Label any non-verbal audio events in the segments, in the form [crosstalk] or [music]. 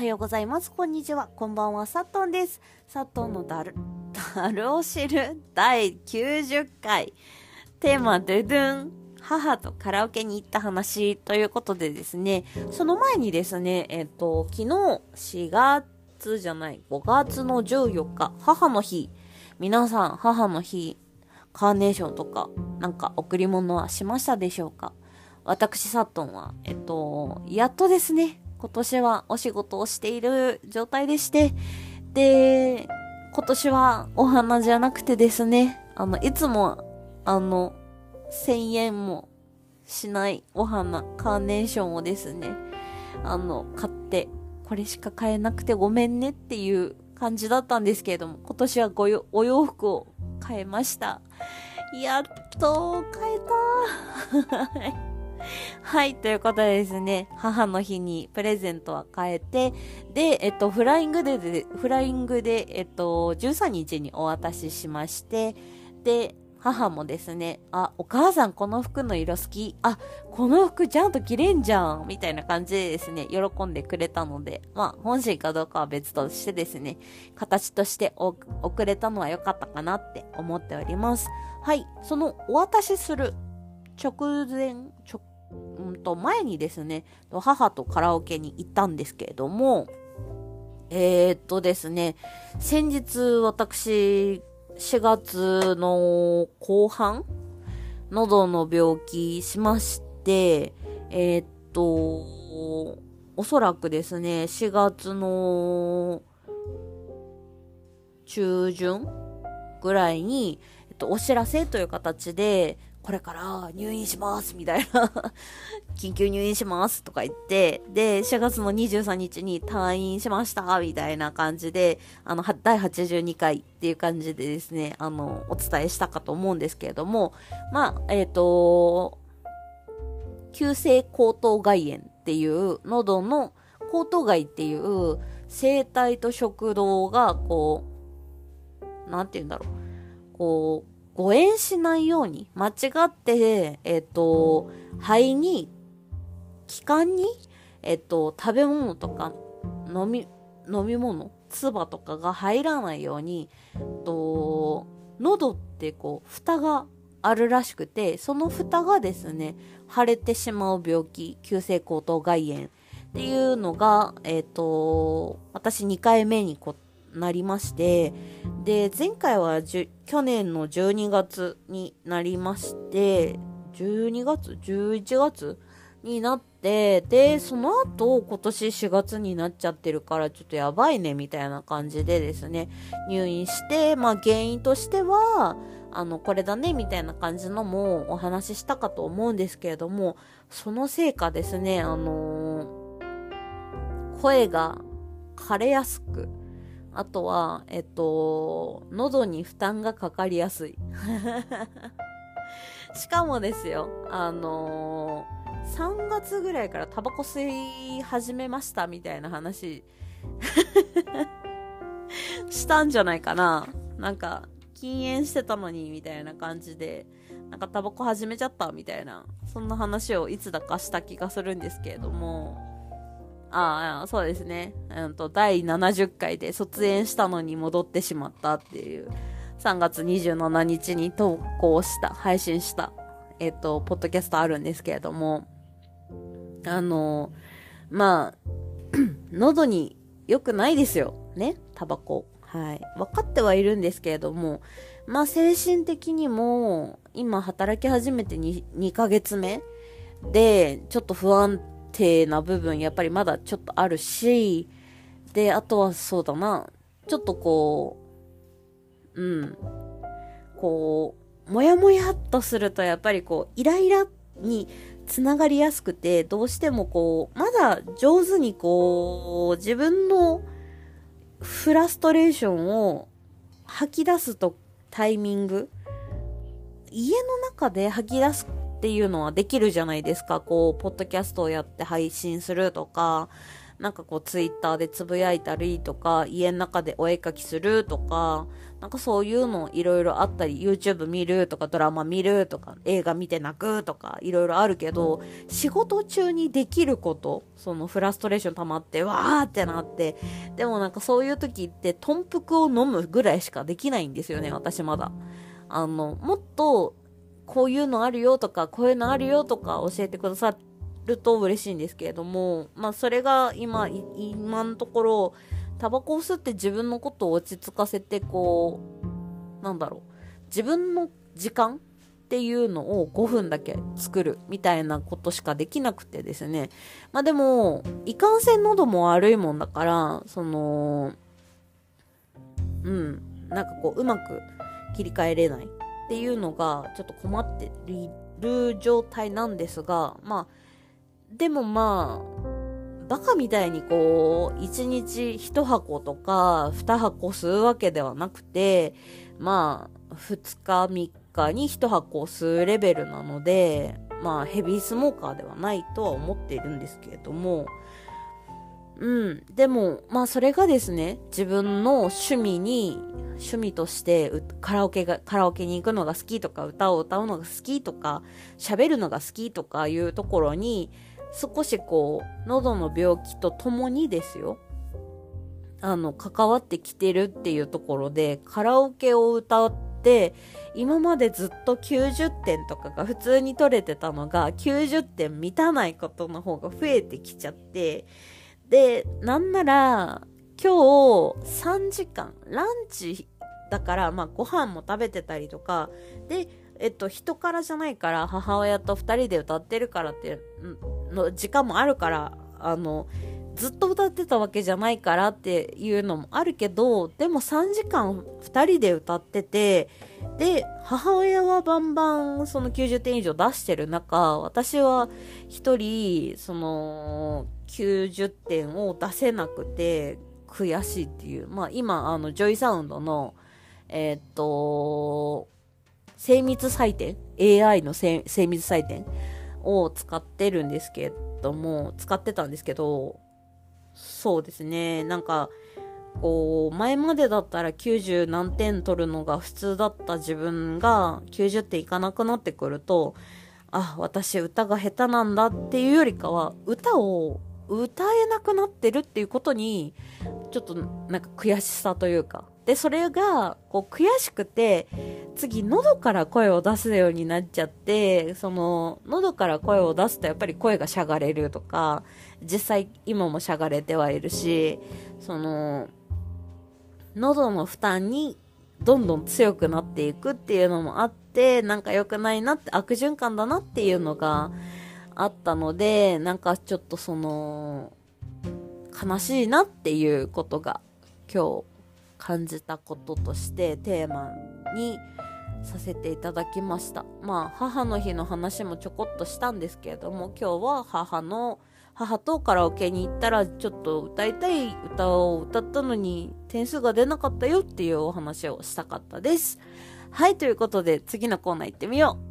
はようございます。こんにちは。こんばんは。サットンです。サットンのダル、ダルを知る第90回。テーマ、ドゥドゥン。母とカラオケに行った話ということでですね、その前にですね、えっ、と、昨日4月じゃない、5月の14日、母の日。皆さん、母の日、カーネーションとか、なんか贈り物はしましたでしょうか？私、サットンは、えっと、やっとですね、今年はお仕事をしている状態でして、で、今年はお花じゃなくてですね、あの、いつも、あの、1000円もしないお花、カーネーションをですね、あの、買って、これしか買えなくてごめんねっていう感じだったんですけれども、今年はごよ、お洋服を買えました。やっと買えた。[laughs] [laughs] はい、ということでですね、母の日にプレゼントは変えて、で、えっと、フライングで、でフライングで、えっと、13日にお渡ししまして、で、母もですね、あ、お母さんこの服の色好き？あ、この服ちゃんと着れんじゃん。みたいな感じでですね、喜んでくれたので、まあ、本心かどうかは別としてですね、形として遅れたのは良かったかなって思っております。はい、そのお渡しする直前、直うんと、前にですね、母とカラオケに行ったんですけれども、えー、っとですね、先日私、4月の後半、喉の病気しまして、えー、っと、おそらくですね、4月の中旬ぐらいに、えっと、お知らせという形で、これから入院しますみたいな [laughs] 緊急入院しますとか言って、で、4月の23日に退院しましたみたいな感じで、あの、第82回っていう感じでですね、あの、お伝えしたかと思うんですけれども、まあ、えっ、ー、と、急性喉頭外炎っていう、喉の喉頭外っていう生体と食道が、こう、なんて言うんだろう。こう、誤嚥しないように、間違って、えっ、ー、と、肺に、気管に、えっ、ー、と、食べ物とか、飲み、飲み物、唾とかが入らないように、と、喉ってこう、蓋があるらしくて、その蓋がですね、腫れてしまう病気、急性喉頭外炎っていうのが、えっ、ー、と、私2回目にこなりまして、で、前回は去年の12月になりまして、12月 ?11 月になって、で、その後、今年4月になっちゃってるから、ちょっとやばいね、みたいな感じでですね、入院して、まあ原因としては、あの、これだね、みたいな感じのもお話ししたかと思うんですけれども、そのせいかですね、あのー、声が枯れやすく、あとは、えっと、喉に負担がかかりやすい。[laughs] しかもですよ、あのー、3月ぐらいからタバコ吸い始めましたみたいな話 [laughs] したんじゃないかな。なんか、禁煙してたのにみたいな感じで、なんかタバコ始めちゃったみたいな、そんな話をいつだかした気がするんですけれども、ああ、そうですね。うんと、第70回で卒園したのに戻ってしまったっていう、3月27日に投稿した、配信した、えっ、と、ポッドキャストあるんですけれども、あの、まあ、[clears throat] 喉に良くないですよ。ね、タバコ。はい。分かってはいるんですけれども、まあ精神的にも、今働き始めて 2, 2ヶ月目で、ちょっと不安定な部分やっぱりまだちょっとあるし、で、あとはそうだな、ちょっとこう、うん、こう、もやもやっとするとやっぱりこう、イライラにつながりやすくて、どうしてもこう、まだ上手にこう、自分のフラストレーションを吐き出すとタイミング、家の中で吐き出すっていうのはできるじゃないですか。こう、ポッドキャストをやって配信するとか、なんかこう、ツイッターでつぶやいたりとか、家の中でお絵かきするとか、なんかそういうのいろいろあったり、YouTube 見るとかドラマ見るとか映画見て泣くとかいろいろあるけど、仕事中にできること、そのフラストレーション溜まってわーってなって、でもなんかそういう時って豚腹を飲むぐらいしかできないんですよね、私まだ。あの、もっとこういうのあるよとか、こういうのあるよとか教えてくださると嬉しいんですけれども、まあそれが今、今のところ、タバコを吸って自分のことを落ち着かせて、こう、なんだろう、自分の時間っていうのを5分だけ作るみたいなことしかできなくてですね。まあでも、いかんせん喉も悪いもんだから、その、うん、なんかこう、うまく切り替えれないっていうのが、ちょっと困っている状態なんですが、まあ、でもまあ、バカみたいにこう、1日1箱とか2箱吸うわけではなくて、まあ、2日3日に1箱吸うレベルなので、まあ、ヘビースモーカーではないとは思っているんですけれども、うん。でも、まあそれがですね、自分の趣味に、趣味としてカラオケが、カラオケに行くのが好きとか、歌を歌うのが好きとか、喋るのが好きとかいうところに、少しこう、喉の病気とともにですよ、あの、関わってきてるっていうところで、カラオケを歌って、今までずっと90点とかが普通に取れてたのが、90点満たないことの方が増えてきちゃって、で、なんなら、今日3時間、ランチだから、まあご飯も食べてたりとか、で、えっと、人からじゃないから、母親と2人で歌ってるからって、の時間もあるから、あの、ずっと歌ってたわけじゃないからっていうのもあるけど、でも3時間2人で歌ってて、で、母親はバンバンその90点以上出してる中、私は1人、その、90点を出せなくて悔しいっていう。まあ今、あの、ジョイサウンドの、えー、っと、精密採点 ?AI の精密採点を使ってるんですけども、使ってたんですけど、そうですね、なんか、こう、前までだったら90何点取るのが普通だった自分が90点いかなくなってくると、あ、私歌が下手なんだっていうよりかは、歌を歌えなくなってるっていうことに、ちょっとなんか悔しさというか、で、それが、こう、悔しくて、次、喉から声を出すようになっちゃって、その、喉から声を出すとやっぱり声がしゃがれるとか、実際、今もしゃがれてはいるし、その、喉の負担にどんどん強くなっていくっていうのもあって、なんか良くないなって、悪循環だなっていうのがあったので、なんかちょっとその、悲しいなっていうことが今日感じたこととしてテーマにさせていただきました。まあ母の日の話もちょこっとしたんですけれども今日は母の母とカラオケに行ったらちょっと歌いたい歌を歌ったのに点数が出なかったよっていうお話をしたかったです。はいということで次のコーナー行ってみよう。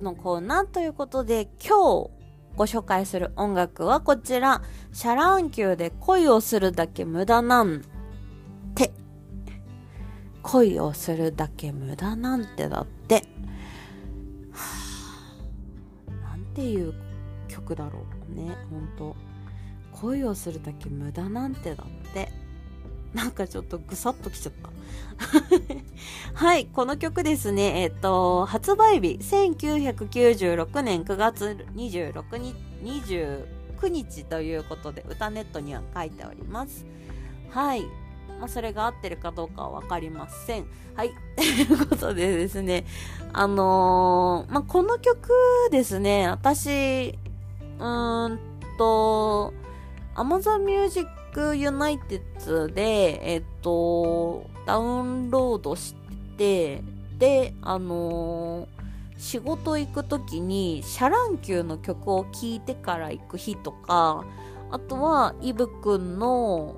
のコーナーということで、今日ご紹介する音楽はこちら。シャ乱Q で恋をするだけ無駄なんて。恋をするだけ無駄なんてだって。はあ、なんていう曲だろうね、ほんと。恋をするだけ無駄なんてだって。なんかちょっとぐさっときちゃった。[laughs] はい、この曲ですね、えっと、発売日、1996年9月26日、29日ということで、歌ネットには書いております。はい。まあ、それが合ってるかどうかはわかりません。はい。[laughs] ということでですね、あのー、まあ、この曲ですね、私、うーんと、Amazon Music Unlimited で、えっと、ダウンロードして、で、あのー、仕事行く時にシャ乱Q の曲を聴いてから行く日とか、あとは Eve くんの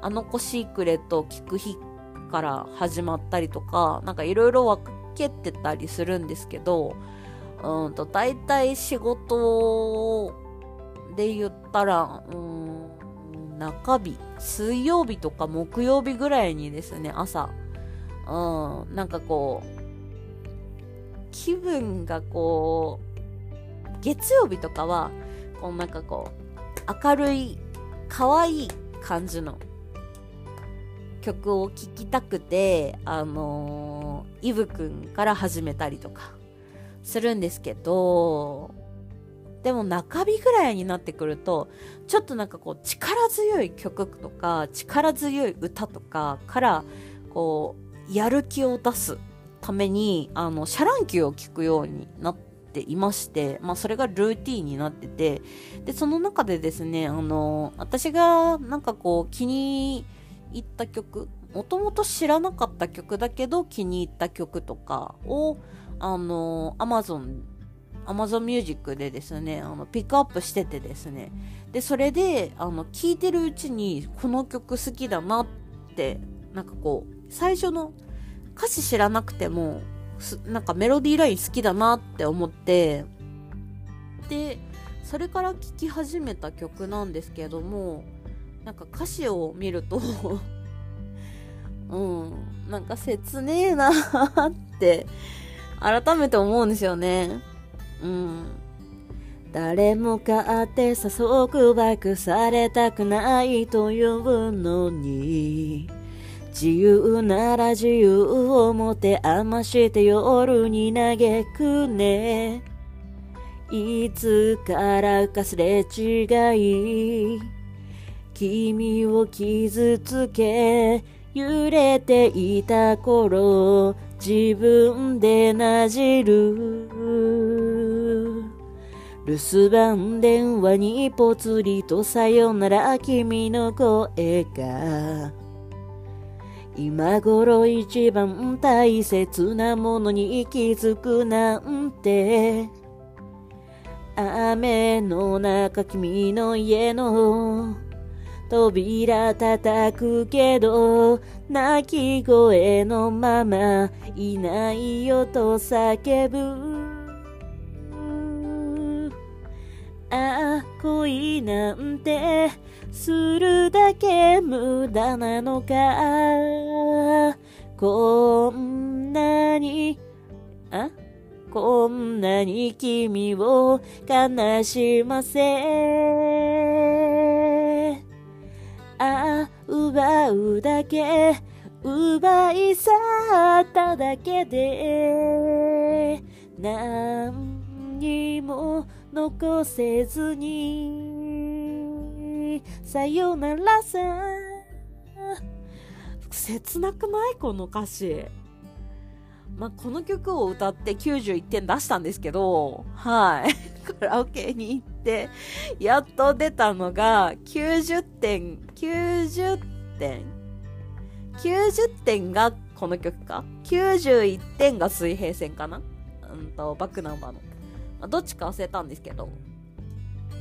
あの子シークレットを聴く日から始まったりとか、なんかいろいろ分けてたりするんですけど、うんと、大体仕事で言ったら、うん、中日、水曜日とか木曜日ぐらいにですね、朝、うん、なんかこう、気分がこう、月曜日とかは、こうなんかこう、明るい、可愛い感じの曲を聴きたくて、あのー、イブくんから始めたりとかするんですけど、でも中日ぐらいになってくると、ちょっとなんかこう力強い曲とか、力強い歌とかから、こう、やる気を出すために、あの、シャ乱Q を聴くようになっていまして、まあそれがルーティンになってて、で、その中でですね、あの、私がなんかこう気に入った曲、もともと知らなかった曲だけど気に入った曲とかを、あの、アマゾン Amazon Music でですね、あの、ピックアップしててですね。で、それで、あの、聴いてるうちに、この曲好きだなって、なんかこう、最初の歌詞知らなくても、なんかメロディーライン好きだなって思って、で、それから聴き始めた曲なんですけども、なんか歌詞を見ると [laughs] うん、なんか切ねえなって改めて思うんですよね。うん。誰もかってさ束縛されたくないというのに自由なら自由を持て余して夜に嘆くね。いつからかすれ違い。君を傷つけ揺れていた頃自分でなじる。留守番電話にぽつりとさよなら君の声が。今頃一番大切なものに気づくなんて。雨の中君の家の扉叩くけど泣き声のままいないよと叫ぶ。恋なんてするだけ無駄なのか？こんなにあ？こんなに君を悲しませ？ああ奪うだけ奪い去っただけでなん何も残せずにさよならさ切なくない？この歌詞まあ、この曲を歌って91点出したんですけど、はい。[laughs] カラオケに行って、やっと出たのが90点、90点 ?90 点がこの曲か ?91 点が水平線かなうんと、バックナンバーの。まあ、どっちか忘れたんですけど、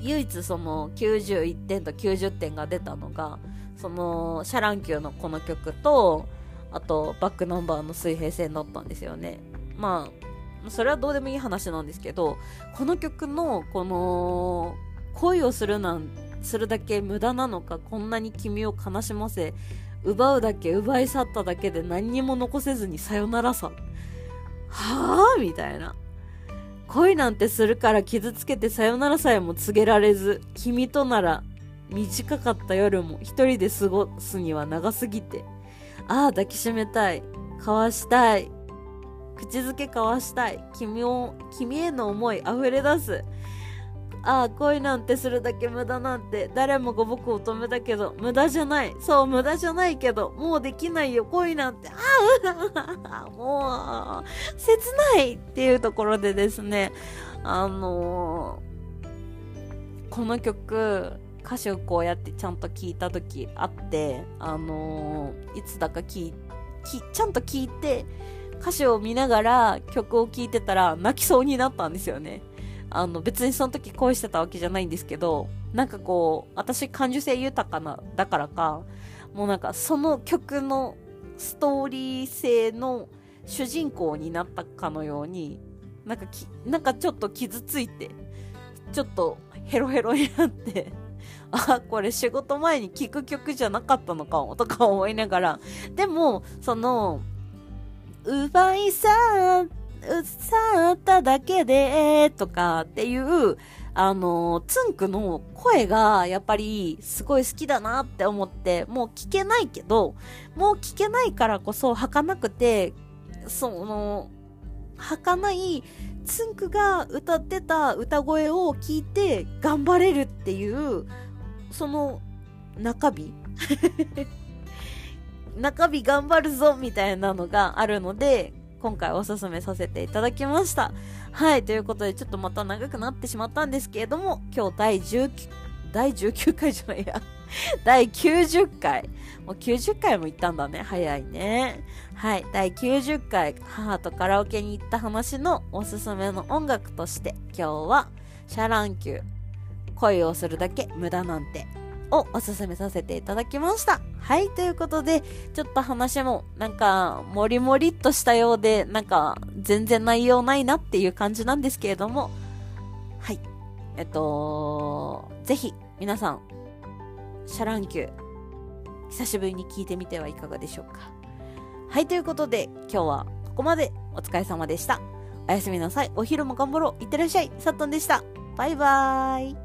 唯一その91点と90点が出たのが、そのシャ乱Q のこの曲と、あとバックナンバーの水平線だったんですよね。まあ、それはどうでもいい話なんですけど、この曲のこの恋をするなんてするだけ無駄なのか、こんなに君を悲しませ、奪うだけ奪い去っただけで何にも残せずにさよならさ。はぁ？みたいな。恋なんてするから傷つけてさよならさえも告げられず、君となら短かった夜も一人で過ごすには長すぎて、ああ、抱きしめたい。交わしたい。口づけ交わしたい。君を、君への思い溢れ出す。ああ、恋なんてするだけ無駄なんて、誰もが僕を止めたけど、無駄じゃない。そう、無駄じゃないけど、もうできないよ、恋なんて。ああ、[laughs] もう、切ないっていうところでですね、あのー、この曲、歌詞をこうやってちゃんと聞いた時あって、あのー、いつだか聞き、ちゃんと聞いて、歌詞を見ながら曲を聴いてたら泣きそうになったんですよね。あの、別にその時恋してたわけじゃないんですけど、なんかこう、私感受性豊かな、だからか、もうなんかその曲のストーリー性の主人公になったかのように、なんかき、なんかちょっと傷ついて、ちょっとヘロヘロになって [laughs] あ、これ仕事前に聴く曲じゃなかったのかも、とか思いながら。でも、その、奪い去っさっただけで、とかっていう、あの、つんくの声がやっぱりすごい好きだなって思って、もう聞けないけど、もう聞けないからこそ儚かなくて、その、儚いつんくが歌ってた歌声を聞いて頑張れるっていうその中日 [laughs] 中日頑張るぞみたいなのがあるので今回おすすめさせていただきましたはいということでちょっとまた長くなってしまったんですけれども今日第19第19回じゃないや [laughs] 第90回。もう90回も行ったんだね。早いね。はい。第90回、母とカラオケに行った話のおすすめの音楽として、今日は、シャ乱Q、恋をするだけ無駄なんて、をおすすめさせていただきました。はい。ということで、ちょっと話も、なんか、もりもりっとしたようで、なんか、全然内容ないなっていう感じなんですけれども、はい。えっと、ぜひ、皆さん、シャ乱Q、久しぶりに聞いてみてはいかがでしょうか。はい、ということで、今日はここまでお疲れ様でした。おやすみなさい。お昼も頑張ろう。いってらっしゃい。さっとんでした。バイバーイ。